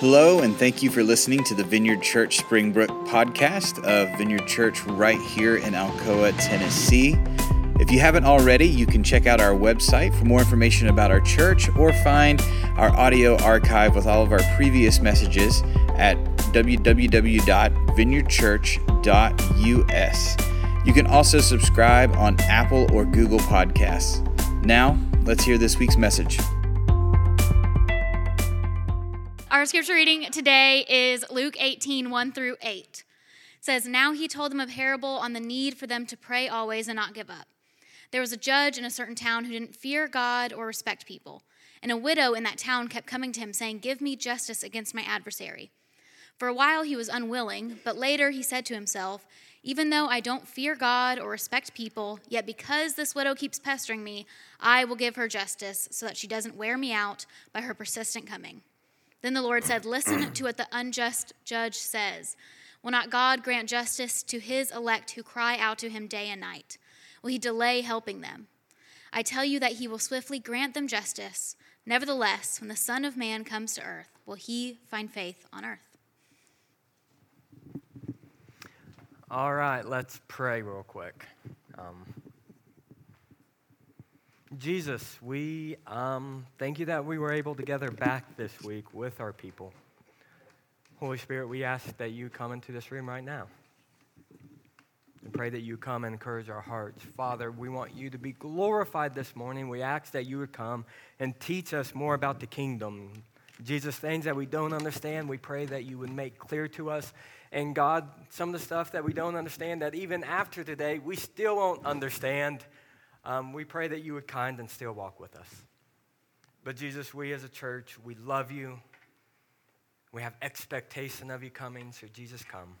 Hello, and thank you for listening to the Vineyard Church Springbrook podcast of Vineyard Church right here in Alcoa, Tennessee. If you haven't already, you can check out our website for more information about our church or find our audio archive with all of our previous messages at www.vineyardchurch.us. You can also subscribe on Apple or Google Podcasts. Now, let's hear this week's message. Scripture reading today is Luke 18, 1 through 8. It says, Now he told them a parable on the need for them to pray always and not give up. There was a judge in a certain town who didn't fear God or respect people. And a widow in that town kept coming to him, saying, Give me justice against my adversary. For a while he was unwilling, but later he said to himself, Even though I don't fear God or respect people, yet because this widow keeps pestering me, I will give her justice so that she doesn't wear me out by her persistent coming. Then the Lord said, Listen to what the unjust judge says. Will not God grant justice to his elect who cry out to him day and night? Will he delay helping them? I tell you that he will swiftly grant them justice. Nevertheless, when the Son of Man comes to earth, will he find faith on earth? All right, let's pray real quick. Um, Jesus, we um, thank you that we were able to gather back this week with our people. Holy Spirit, we ask that you come into this room right now and pray that you come and encourage our hearts. Father, we want you to be glorified this morning. We ask that you would come and teach us more about the kingdom. Jesus, things that we don't understand, we pray that you would make clear to us. And God, some of the stuff that we don't understand, that even after today, we still won't understand, um, we pray that you would kind and still walk with us. But Jesus, we as a church, we love you. We have expectation of you coming. So, Jesus, come.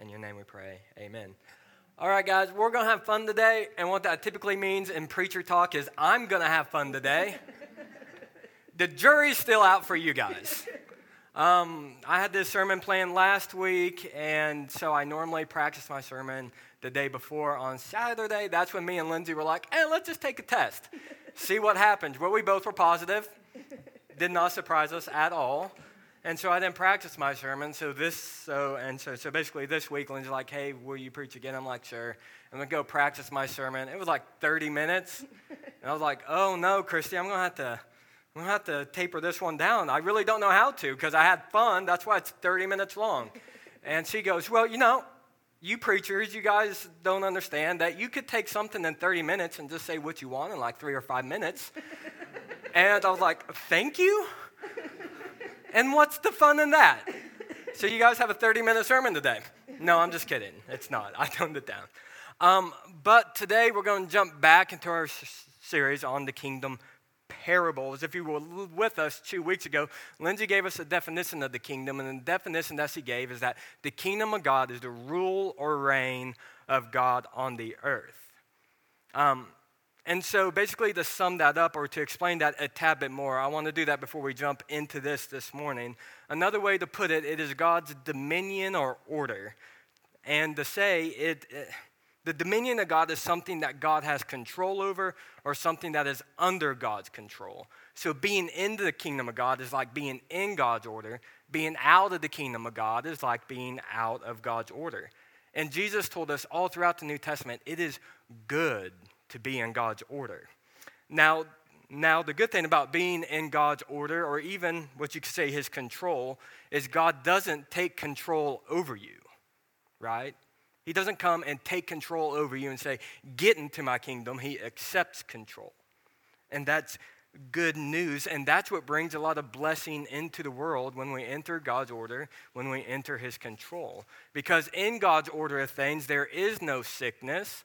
In your name we pray. Amen. All right, guys, we're going to have fun today. And what that typically means in preacher talk is I'm going to have fun today. the jury's still out for you guys. Um, I had this sermon planned last week, and so I normally practice my sermon the day before on Saturday. That's when me and Lindsay were like, hey, let's just take a test, see what happens. Well, we both were positive. Did not surprise us at all. And so I didn't practice my sermon. So this, so and so, so basically this week, Lindsay's like, "Hey, will you preach again?" I'm like, "Sure." I'm gonna go practice my sermon. It was like 30 minutes, and I was like, "Oh no, Christy, I'm gonna have to, I'm gonna have to taper this one down. I really don't know how to because I had fun. That's why it's 30 minutes long." And she goes, "Well, you know, you preachers, you guys don't understand that you could take something in 30 minutes and just say what you want in like three or five minutes." and I was like, "Thank you." And what's the fun in that? So you guys have a 30 minute sermon today. No, I'm just kidding. It's not. I toned it down. Um, but today we're going to jump back into our s- series on the kingdom parables. If you were with us two weeks ago, Lindsay gave us a definition of the kingdom, and the definition that she gave is that the kingdom of God is the rule or reign of God on the earth. Um, and so, basically, to sum that up or to explain that a tad bit more, I want to do that before we jump into this this morning. Another way to put it, it is God's dominion or order. And to say it, it the dominion of God is something that God has control over or something that is under God's control. So, being into the kingdom of God is like being in God's order. Being out of the kingdom of God is like being out of God's order. And Jesus told us all throughout the New Testament, it is good to be in God's order. Now, now the good thing about being in God's order, or even what you could say his control, is God doesn't take control over you, right? He doesn't come and take control over you and say, Get into my kingdom. He accepts control. And that's good news. And that's what brings a lot of blessing into the world when we enter God's order, when we enter his control. Because in God's order of things, there is no sickness,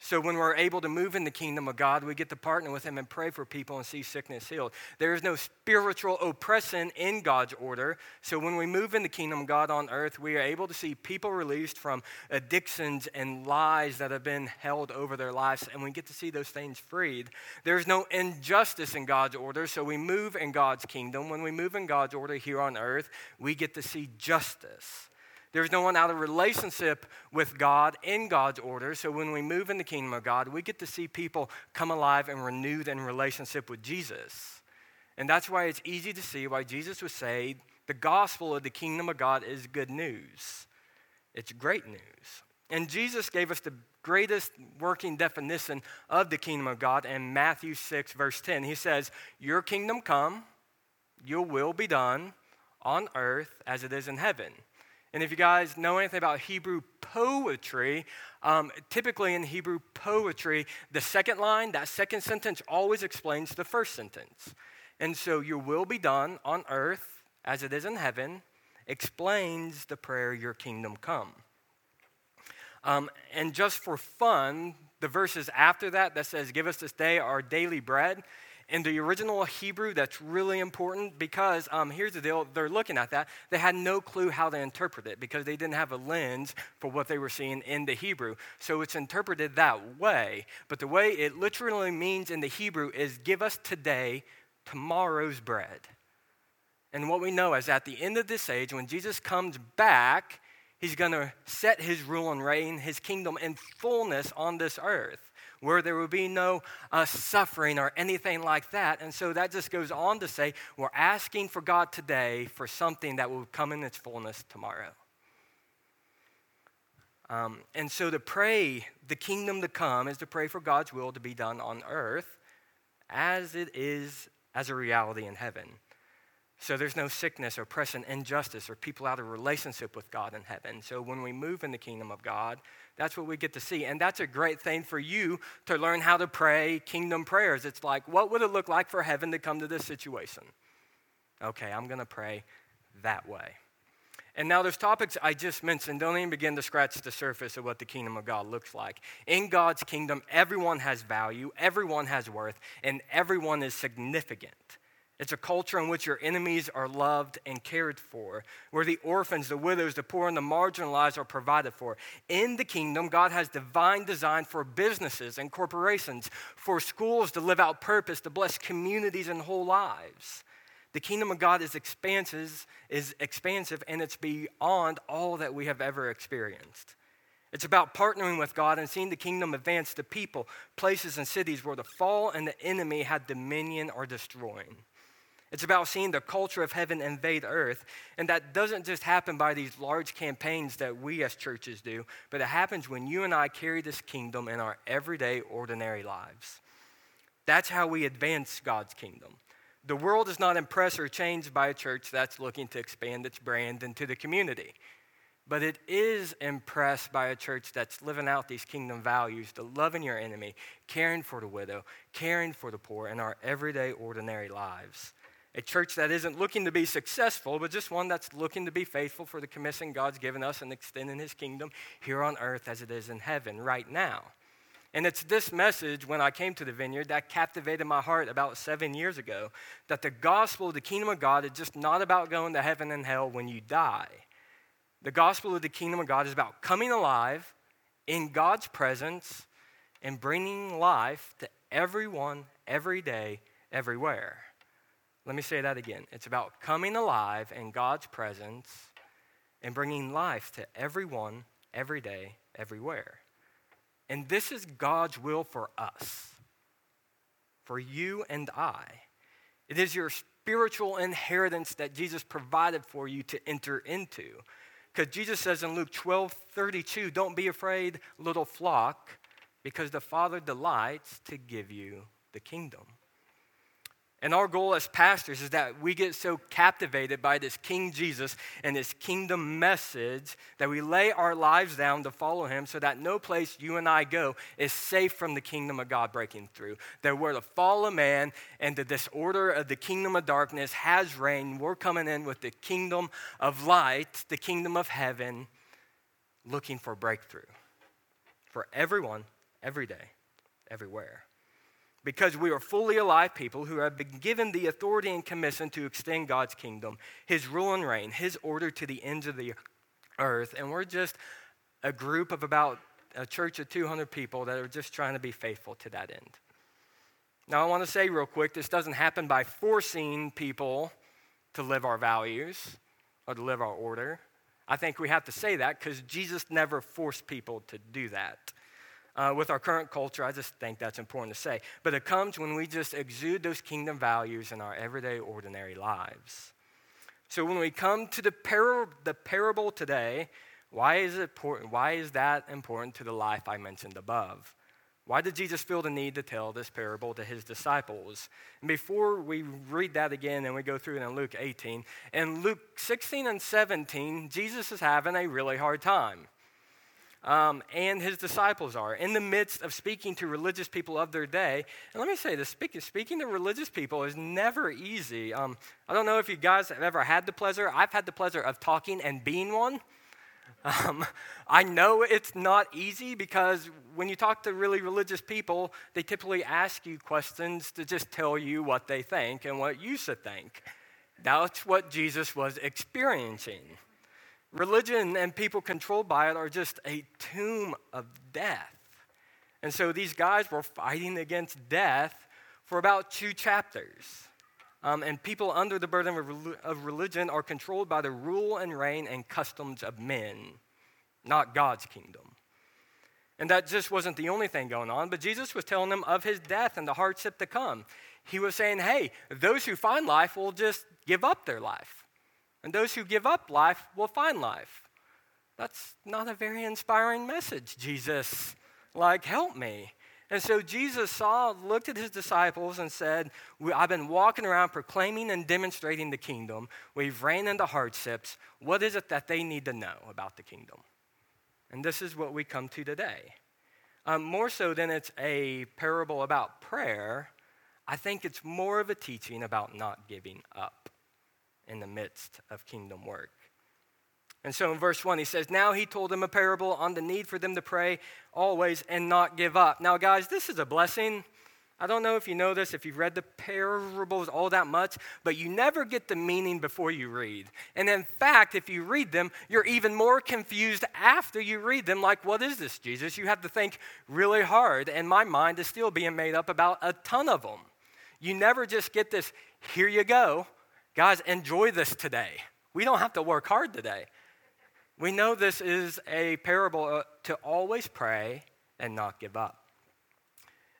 so when we're able to move in the kingdom of God, we get to partner with Him and pray for people and see sickness healed. There is no spiritual oppression in God's order. So when we move in the kingdom of God on earth, we are able to see people released from addictions and lies that have been held over their lives, and we get to see those things freed. There's no injustice in God's order. So we move in God's kingdom. When we move in God's order here on earth, we get to see justice. There's no one out of relationship with God in God's order. So when we move in the kingdom of God, we get to see people come alive and renewed in relationship with Jesus. And that's why it's easy to see why Jesus would say The gospel of the kingdom of God is good news. It's great news. And Jesus gave us the greatest working definition of the kingdom of God in Matthew 6, verse 10. He says, Your kingdom come, your will be done on earth as it is in heaven. And if you guys know anything about Hebrew poetry, um, typically in Hebrew poetry, the second line, that second sentence, always explains the first sentence. And so, your will be done on earth as it is in heaven explains the prayer, Your kingdom come. Um, and just for fun, the verses after that that says, Give us this day our daily bread. In the original Hebrew, that's really important because um, here's the deal they're looking at that. They had no clue how to interpret it because they didn't have a lens for what they were seeing in the Hebrew. So it's interpreted that way. But the way it literally means in the Hebrew is give us today tomorrow's bread. And what we know is at the end of this age, when Jesus comes back, he's going to set his rule and reign, his kingdom in fullness on this earth, where there will be no uh, suffering or anything like that. And so that just goes on to say we're asking for God today for something that will come in its fullness tomorrow. Um, and so to pray the kingdom to come is to pray for God's will to be done on earth as it is as a reality in heaven. So there's no sickness or present injustice or people out of relationship with God in heaven. So when we move in the kingdom of God, that's what we get to see. And that's a great thing for you to learn how to pray kingdom prayers. It's like, what would it look like for heaven to come to this situation? Okay, I'm going to pray that way. And now, those topics I just mentioned don't even begin to scratch the surface of what the kingdom of God looks like. In God's kingdom, everyone has value, everyone has worth, and everyone is significant. It's a culture in which your enemies are loved and cared for, where the orphans, the widows, the poor, and the marginalized are provided for. In the kingdom, God has divine design for businesses and corporations, for schools to live out purpose, to bless communities and whole lives. The kingdom of God is expansive, is expansive, and it's beyond all that we have ever experienced. It's about partnering with God and seeing the kingdom advance to people, places, and cities where the fall and the enemy had dominion or destroying. It's about seeing the culture of heaven invade earth. And that doesn't just happen by these large campaigns that we as churches do, but it happens when you and I carry this kingdom in our everyday, ordinary lives. That's how we advance God's kingdom. The world is not impressed or changed by a church that's looking to expand its brand into the community. But it is impressed by a church that's living out these kingdom values, the loving your enemy, caring for the widow, caring for the poor in our everyday, ordinary lives. A church that isn't looking to be successful, but just one that's looking to be faithful for the commission God's given us and extending his kingdom here on earth as it is in heaven right now. And it's this message when I came to the vineyard that captivated my heart about seven years ago that the gospel of the kingdom of God is just not about going to heaven and hell when you die. The gospel of the kingdom of God is about coming alive in God's presence and bringing life to everyone, every day, everywhere. Let me say that again. It's about coming alive in God's presence and bringing life to everyone, every day, everywhere. And this is God's will for us, for you and I. It is your spiritual inheritance that Jesus provided for you to enter into. Because Jesus says in Luke 12 32, don't be afraid, little flock, because the Father delights to give you the kingdom. And our goal as pastors is that we get so captivated by this King Jesus and this kingdom message that we lay our lives down to follow him so that no place you and I go is safe from the kingdom of God breaking through. That where the fall of man and the disorder of the kingdom of darkness has reigned, we're coming in with the kingdom of light, the kingdom of heaven, looking for breakthrough for everyone, every day, everywhere because we are fully alive people who have been given the authority and commission to extend God's kingdom, His rule and reign, His order to the ends of the earth. And we're just a group of about a church of 200 people that are just trying to be faithful to that end. Now, I want to say real quick this doesn't happen by forcing people to live our values or to live our order. I think we have to say that because Jesus never forced people to do that uh, with our current culture, I just think that's important to say. But it comes when we just exude those kingdom values in our everyday, ordinary lives. So when we come to the, par- the parable today, why is, it important, why is that important to the life I mentioned above? Why did Jesus feel the need to tell this parable to his disciples? And before we read that again and we go through it in Luke 18, in Luke 16 and 17, Jesus is having a really hard time. Um, and his disciples are in the midst of speaking to religious people of their day. And let me say this speaking, speaking to religious people is never easy. Um, I don't know if you guys have ever had the pleasure, I've had the pleasure of talking and being one. Um, I know it's not easy because when you talk to really religious people, they typically ask you questions to just tell you what they think and what you should think. That's what Jesus was experiencing. Religion and people controlled by it are just a tomb of death. And so these guys were fighting against death for about two chapters. Um, and people under the burden of, of religion are controlled by the rule and reign and customs of men, not God's kingdom. And that just wasn't the only thing going on, but Jesus was telling them of his death and the hardship to come. He was saying, hey, those who find life will just give up their life. And those who give up life will find life. That's not a very inspiring message, Jesus. Like, help me. And so Jesus saw, looked at his disciples and said, I've been walking around proclaiming and demonstrating the kingdom. We've ran into hardships. What is it that they need to know about the kingdom? And this is what we come to today. Um, more so than it's a parable about prayer, I think it's more of a teaching about not giving up in the midst of kingdom work. And so in verse 1, he says, Now he told them a parable on the need for them to pray always and not give up. Now, guys, this is a blessing. I don't know if you know this, if you've read the parables all that much, but you never get the meaning before you read. And in fact, if you read them, you're even more confused after you read them. Like, what is this, Jesus? You have to think really hard. And my mind is still being made up about a ton of them. You never just get this, here you go. Guys, enjoy this today. We don't have to work hard today. We know this is a parable uh, to always pray and not give up.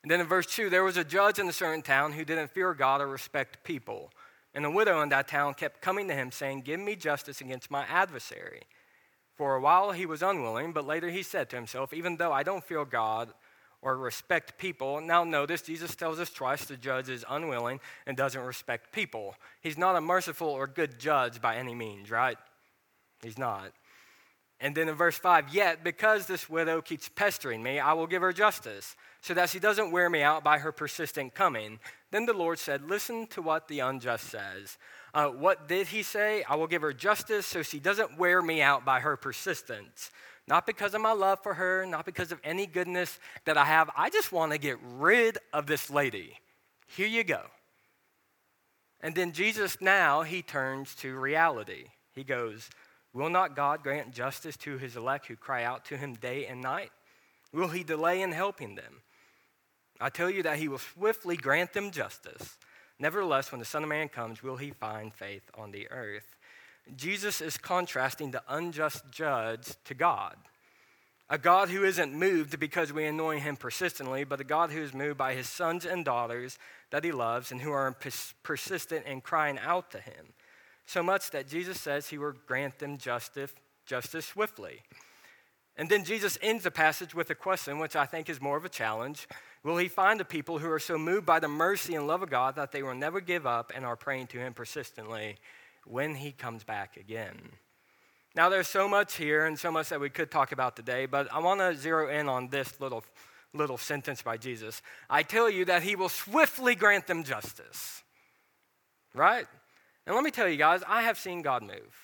And then in verse 2, there was a judge in a certain town who didn't fear God or respect people. And a widow in that town kept coming to him, saying, Give me justice against my adversary. For a while he was unwilling, but later he said to himself, Even though I don't fear God or respect people. Now, notice Jesus tells us twice the judge is unwilling and doesn't respect people. He's not a merciful or good judge by any means, right? He's not. And then in verse 5, yet because this widow keeps pestering me, I will give her justice, so that she doesn't wear me out by her persistent coming. Then the Lord said, Listen to what the unjust says. Uh, what did he say? I will give her justice, so she doesn't wear me out by her persistence. Not because of my love for her, not because of any goodness that I have. I just want to get rid of this lady. Here you go. And then Jesus now, he turns to reality. He goes, Will not God grant justice to his elect who cry out to him day and night? Will he delay in helping them? I tell you that he will swiftly grant them justice. Nevertheless, when the Son of Man comes, will he find faith on the earth? Jesus is contrasting the unjust judge to God. A God who isn't moved because we annoy him persistently, but a God who is moved by his sons and daughters that he loves and who are persistent in crying out to him so much that Jesus says he will grant them justice, justice swiftly. And then Jesus ends the passage with a question, which I think is more of a challenge. Will he find the people who are so moved by the mercy and love of God that they will never give up and are praying to him persistently when he comes back again? Now, there's so much here and so much that we could talk about today, but I want to zero in on this little, little sentence by Jesus. I tell you that he will swiftly grant them justice. Right? And let me tell you guys, I have seen God move.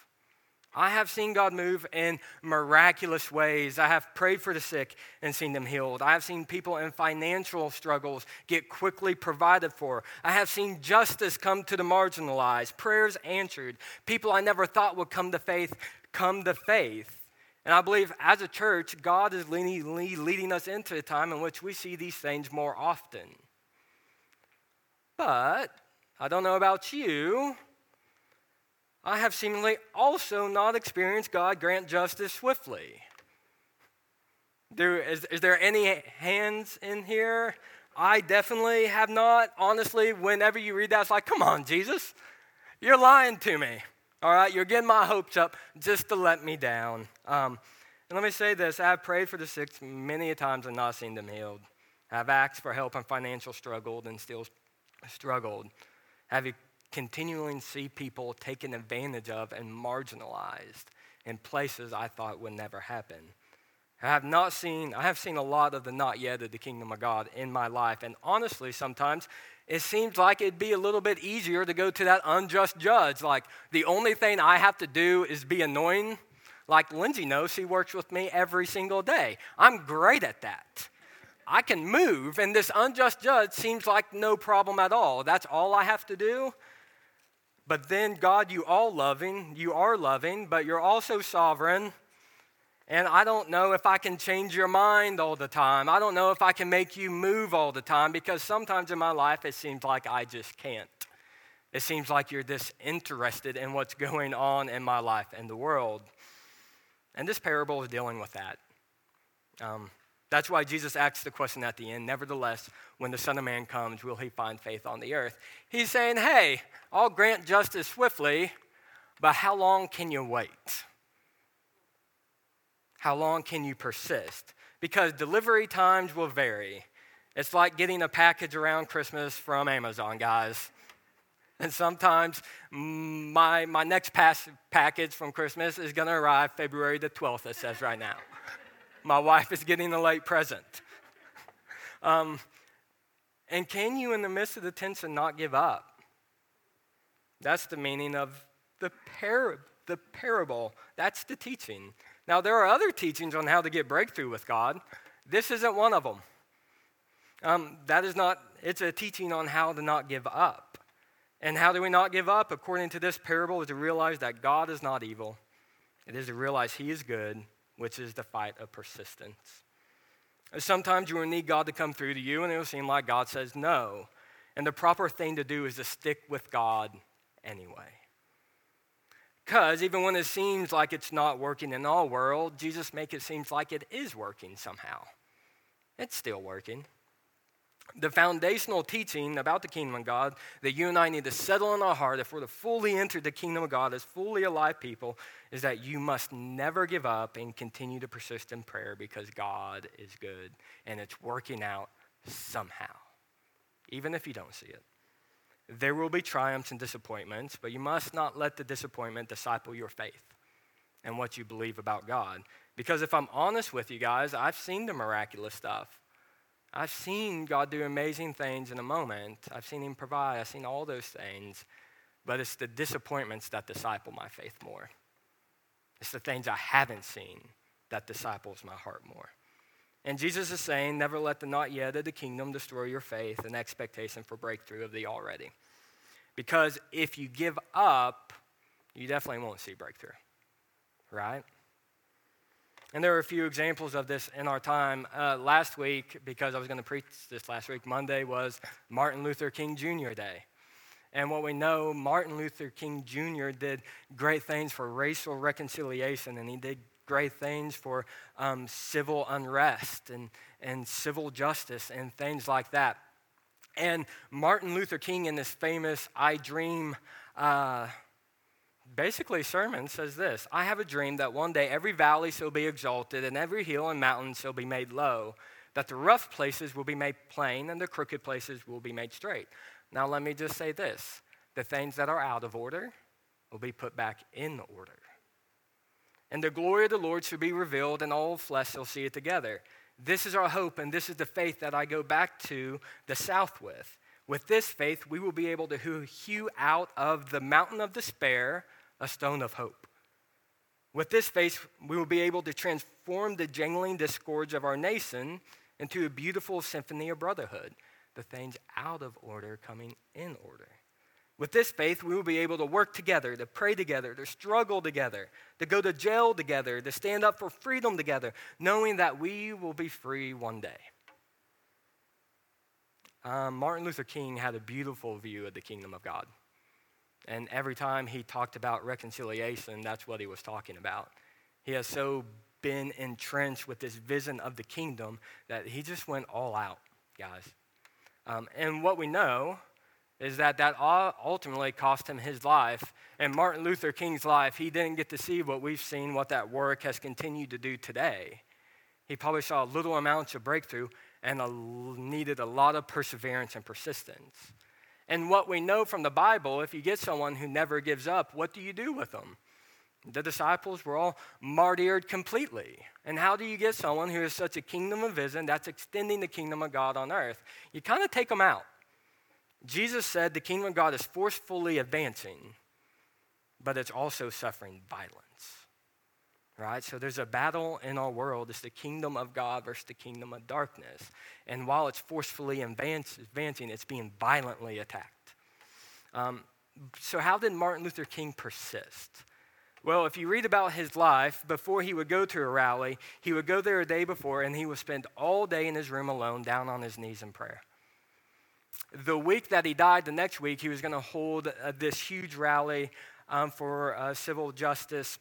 I have seen God move in miraculous ways. I have prayed for the sick and seen them healed. I have seen people in financial struggles get quickly provided for. I have seen justice come to the marginalized, prayers answered, people I never thought would come to faith come to faith. And I believe as a church, God is leading, leading us into a time in which we see these things more often. But I don't know about you. I have seemingly also not experienced God grant justice swiftly. There, is, is there any hands in here? I definitely have not. Honestly, whenever you read that, it's like, come on, Jesus, you're lying to me. All right, you're getting my hopes up just to let me down. Um, and let me say this I have prayed for the sick many a times and not seen them healed. I've asked for help in financial struggle and still struggled. Have you continually see people taken advantage of and marginalized in places I thought would never happen? I have not seen, I have seen a lot of the not yet of the kingdom of God in my life. And honestly, sometimes it seems like it'd be a little bit easier to go to that unjust judge. Like the only thing I have to do is be annoying like Lindsay knows, she works with me every single day. I'm great at that. I can move, and this unjust judge seems like no problem at all. That's all I have to do. But then, God, you all loving, you are loving, but you're also sovereign. And I don't know if I can change your mind all the time. I don't know if I can make you move all the time because sometimes in my life it seems like I just can't. It seems like you're disinterested in what's going on in my life and the world. And this parable is dealing with that. Um, that's why Jesus asks the question at the end Nevertheless, when the Son of Man comes, will he find faith on the earth? He's saying, Hey, I'll grant justice swiftly, but how long can you wait? How long can you persist? Because delivery times will vary. It's like getting a package around Christmas from Amazon, guys. And sometimes my, my next pass, package from Christmas is going to arrive February the 12th, it says right now. My wife is getting a late present. Um, and can you, in the midst of the tension, not give up? That's the meaning of the, par- the parable. That's the teaching. Now, there are other teachings on how to get breakthrough with God. This isn't one of them. Um, that is not, it's a teaching on how to not give up. And how do we not give up? According to this parable, is to realize that God is not evil. It is to realize He is good, which is the fight of persistence. Sometimes you will need God to come through to you, and it will seem like God says no. And the proper thing to do is to stick with God anyway. Because even when it seems like it's not working in all world, Jesus makes it seem like it is working somehow. It's still working the foundational teaching about the kingdom of God that you and I need to settle in our heart if we're to fully enter the kingdom of God as fully alive people is that you must never give up and continue to persist in prayer because God is good and it's working out somehow, even if you don't see it. There will be triumphs and disappointments, but you must not let the disappointment disciple your faith and what you believe about God. Because if I'm honest with you guys, I've seen the miraculous stuff. I've seen God do amazing things in a moment. I've seen Him provide. I've seen all those things. But it's the disappointments that disciple my faith more. It's the things I haven't seen that disciples my heart more. And Jesus is saying, never let the not yet of the kingdom destroy your faith and expectation for breakthrough of the already. Because if you give up, you definitely won't see breakthrough, right? And there are a few examples of this in our time. Uh, last week, because I was going to preach this last week, Monday was Martin Luther King Jr. Day. And what we know, Martin Luther King Jr. did great things for racial reconciliation, and he did great things for um, civil unrest and, and civil justice and things like that. And Martin Luther King, in this famous I Dream uh, basically sermon says this I have a dream that one day every valley shall be exalted, and every hill and mountain shall be made low, that the rough places will be made plain, and the crooked places will be made straight. Now, let me just say this the things that are out of order will be put back in order. And the glory of the Lord shall be revealed, and all flesh shall see it together. This is our hope, and this is the faith that I go back to the south with. With this faith, we will be able to hew out of the mountain of despair a stone of hope. With this faith, we will be able to transform the jangling discords of our nation into a beautiful symphony of brotherhood, the things out of order coming in order. With this faith, we will be able to work together, to pray together, to struggle together, to go to jail together, to stand up for freedom together, knowing that we will be free one day. Um, Martin Luther King had a beautiful view of the kingdom of God. And every time he talked about reconciliation, that's what he was talking about. He has so been entrenched with this vision of the kingdom that he just went all out, guys. Um, and what we know is that that ultimately cost him his life. And Martin Luther King's life, he didn't get to see what we've seen, what that work has continued to do today. He probably saw little amounts of breakthrough and a, needed a lot of perseverance and persistence. And what we know from the Bible, if you get someone who never gives up, what do you do with them? The disciples were all martyred completely. And how do you get someone who has such a kingdom of vision that's extending the kingdom of God on earth? You kind of take them out. Jesus said the kingdom of God is forcefully advancing, but it's also suffering violence. Right? So there's a battle in our world. It's the kingdom of God versus the kingdom of darkness. And while it's forcefully advance, advancing, it's being violently attacked. Um, so, how did Martin Luther King persist? Well, if you read about his life, before he would go to a rally, he would go there a day before and he would spend all day in his room alone, down on his knees in prayer. The week that he died, the next week, he was going to hold uh, this huge rally um, for uh, civil justice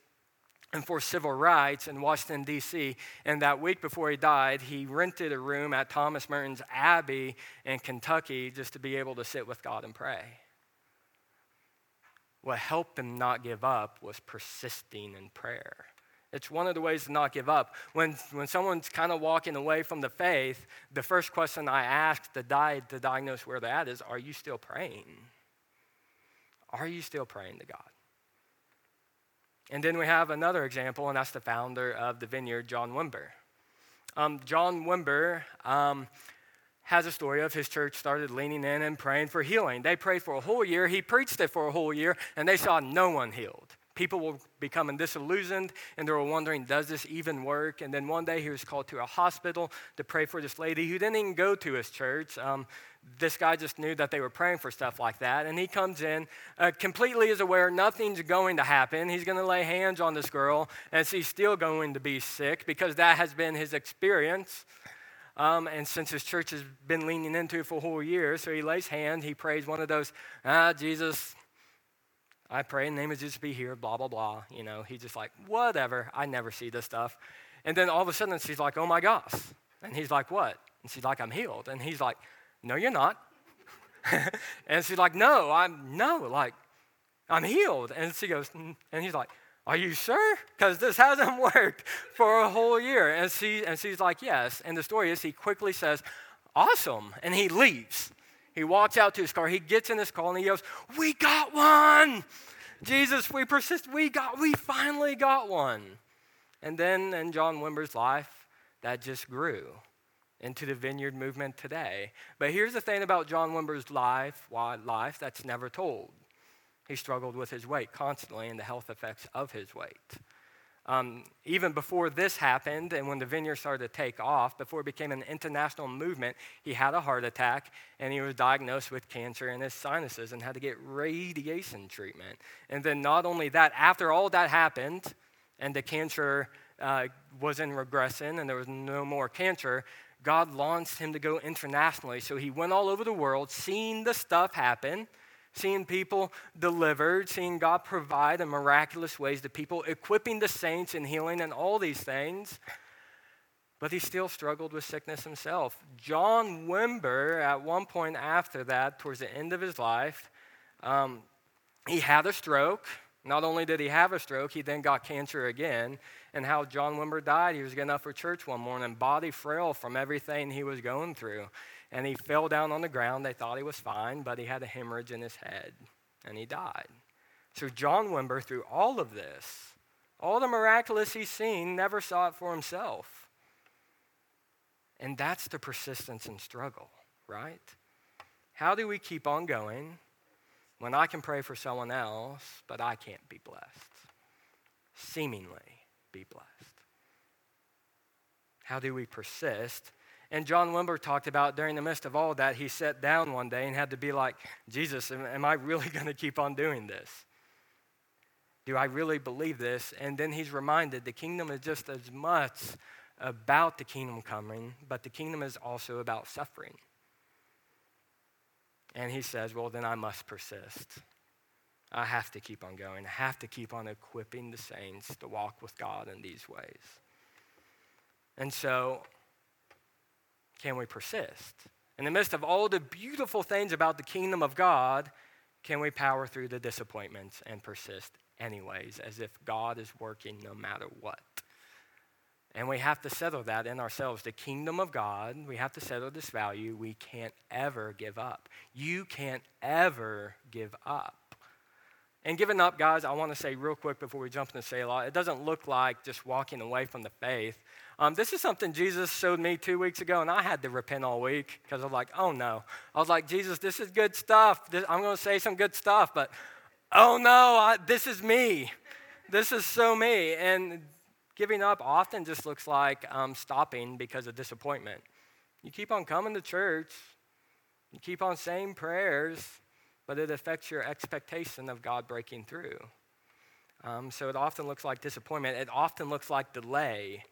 and for civil rights in Washington, D.C. And that week before he died, he rented a room at Thomas Merton's Abbey in Kentucky just to be able to sit with God and pray. What helped him not give up was persisting in prayer. It's one of the ways to not give up. When, when someone's kind of walking away from the faith, the first question I ask to, die, to diagnose where they're at is Are you still praying? Are you still praying to God? And then we have another example, and that's the founder of the vineyard, John Wimber. Um, John Wimber um, has a story of his church started leaning in and praying for healing. They prayed for a whole year. He preached it for a whole year, and they saw no one healed. People were becoming disillusioned, and they were wondering, does this even work? And then one day he was called to a hospital to pray for this lady who didn't even go to his church. Um, this guy just knew that they were praying for stuff like that. And he comes in, uh, completely is aware nothing's going to happen. He's going to lay hands on this girl, and she's still going to be sick because that has been his experience. Um, and since his church has been leaning into it for a whole year, so he lays hands, he prays one of those, ah, Jesus, I pray in the name of Jesus be here, blah, blah, blah. You know, he's just like, whatever, I never see this stuff. And then all of a sudden she's like, oh my gosh. And he's like, what? And she's like, I'm healed. And he's like, no, you're not. and she's like, no, I'm, no, like, I'm healed. And she goes, mm. and he's like, are you sure? Because this hasn't worked for a whole year. And, she, and she's like, Yes. And the story is he quickly says, Awesome. And he leaves. He walks out to his car. He gets in his car and he goes, We got one. Jesus, we persist. We got, we finally got one. And then in John Wimber's life, that just grew into the vineyard movement today. But here's the thing about John Wimber's life, life that's never told. He struggled with his weight constantly and the health effects of his weight. Um, even before this happened, and when the vineyard started to take off, before it became an international movement, he had a heart attack and he was diagnosed with cancer in his sinuses and had to get radiation treatment. And then, not only that, after all that happened and the cancer uh, was in regression and there was no more cancer, God launched him to go internationally. So he went all over the world, seeing the stuff happen seeing people delivered, seeing God provide in miraculous ways to people, equipping the saints in healing and all these things. But he still struggled with sickness himself. John Wimber, at one point after that, towards the end of his life, um, he had a stroke. Not only did he have a stroke, he then got cancer again. And how John Wimber died, he was getting up for church one morning, body frail from everything he was going through and he fell down on the ground. They thought he was fine, but he had a hemorrhage in his head and he died. So, John Wimber, through all of this, all the miraculous he's seen, never saw it for himself. And that's the persistence and struggle, right? How do we keep on going when I can pray for someone else, but I can't be blessed? Seemingly be blessed. How do we persist and John Wimber talked about during the midst of all that, he sat down one day and had to be like, Jesus, am, am I really going to keep on doing this? Do I really believe this? And then he's reminded the kingdom is just as much about the kingdom coming, but the kingdom is also about suffering. And he says, Well, then I must persist. I have to keep on going. I have to keep on equipping the saints to walk with God in these ways. And so can we persist? In the midst of all the beautiful things about the kingdom of God, can we power through the disappointments and persist anyways, as if God is working no matter what? And we have to settle that in ourselves. The kingdom of God, we have to settle this value. We can't ever give up. You can't ever give up. And giving up, guys, I want to say real quick before we jump into Selah, it doesn't look like just walking away from the faith. Um, this is something Jesus showed me two weeks ago, and I had to repent all week because I was like, oh no. I was like, Jesus, this is good stuff. This, I'm going to say some good stuff, but oh no, I, this is me. This is so me. And Giving up often just looks like um, stopping because of disappointment. You keep on coming to church, you keep on saying prayers, but it affects your expectation of God breaking through. Um, so it often looks like disappointment. It often looks like delay.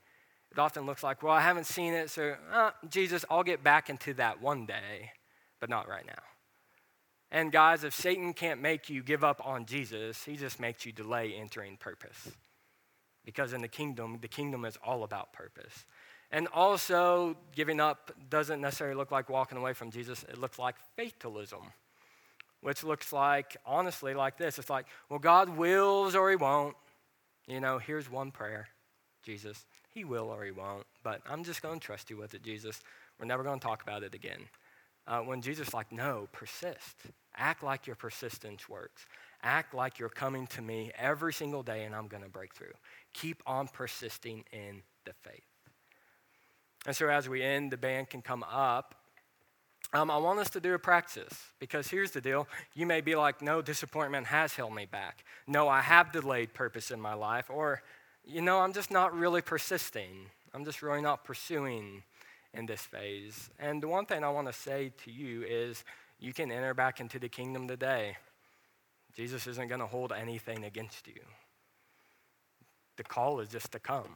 It often looks like, well, I haven't seen it, so uh, Jesus, I'll get back into that one day, but not right now. And guys, if Satan can't make you give up on Jesus, he just makes you delay entering purpose because in the kingdom, the kingdom is all about purpose. And also, giving up doesn't necessarily look like walking away from Jesus, it looks like fatalism, which looks like, honestly, like this it's like, well, God wills or He won't. You know, here's one prayer Jesus, He will or He won't, but I'm just going to trust you with it, Jesus. We're never going to talk about it again. Uh, when Jesus like, no, persist. Act like your persistence works. Act like you're coming to me every single day and I'm going to break through. Keep on persisting in the faith. And so, as we end, the band can come up. Um, I want us to do a practice because here's the deal. You may be like, no, disappointment has held me back. No, I have delayed purpose in my life. Or, you know, I'm just not really persisting. I'm just really not pursuing in this phase. And the one thing I want to say to you is you can enter back into the kingdom today. Jesus isn't going to hold anything against you. The call is just to come.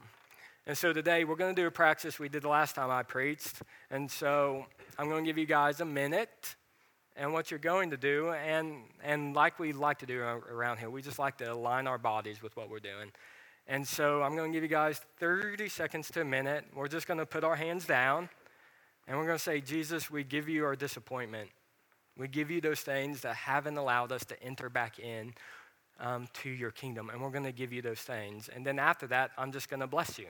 And so today we're going to do a practice we did the last time I preached. And so I'm going to give you guys a minute and what you're going to do. And, and like we like to do around here, we just like to align our bodies with what we're doing. And so I'm going to give you guys 30 seconds to a minute. We're just going to put our hands down and we're going to say, Jesus, we give you our disappointment. We give you those things that haven't allowed us to enter back in um, to your kingdom. And we're going to give you those things. And then after that, I'm just going to bless you.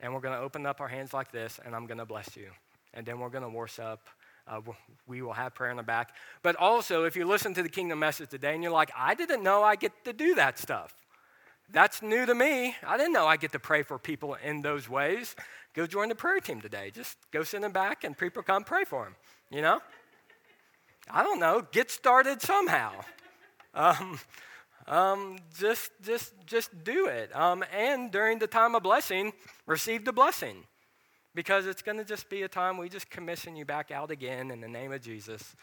And we're going to open up our hands like this, and I'm going to bless you. And then we're going to worship. Uh, we will have prayer in the back. But also, if you listen to the kingdom message today and you're like, I didn't know I get to do that stuff. That's new to me. I didn't know I get to pray for people in those ways. Go join the prayer team today. Just go send them back and people come pray for them, you know? I don't know, get started somehow. Um, um, just, just, just do it. Um, and during the time of blessing, receive the blessing. Because it's going to just be a time we just commission you back out again in the name of Jesus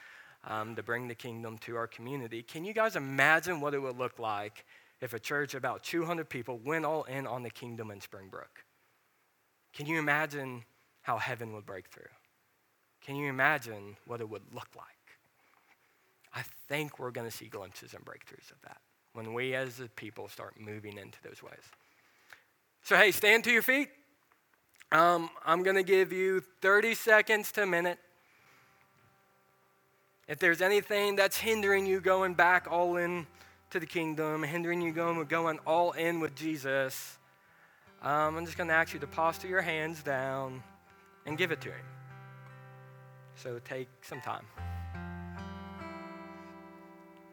um, to bring the kingdom to our community. Can you guys imagine what it would look like if a church about 200 people went all in on the kingdom in Springbrook? Can you imagine how heaven would break through? Can you imagine what it would look like? I think we're going to see glimpses and breakthroughs of that when we as a people start moving into those ways. So, hey, stand to your feet. Um, I'm going to give you 30 seconds to a minute. If there's anything that's hindering you going back all in to the kingdom, hindering you going, going all in with Jesus, um, I'm just going to ask you to posture your hands down and give it to Him. So take some time.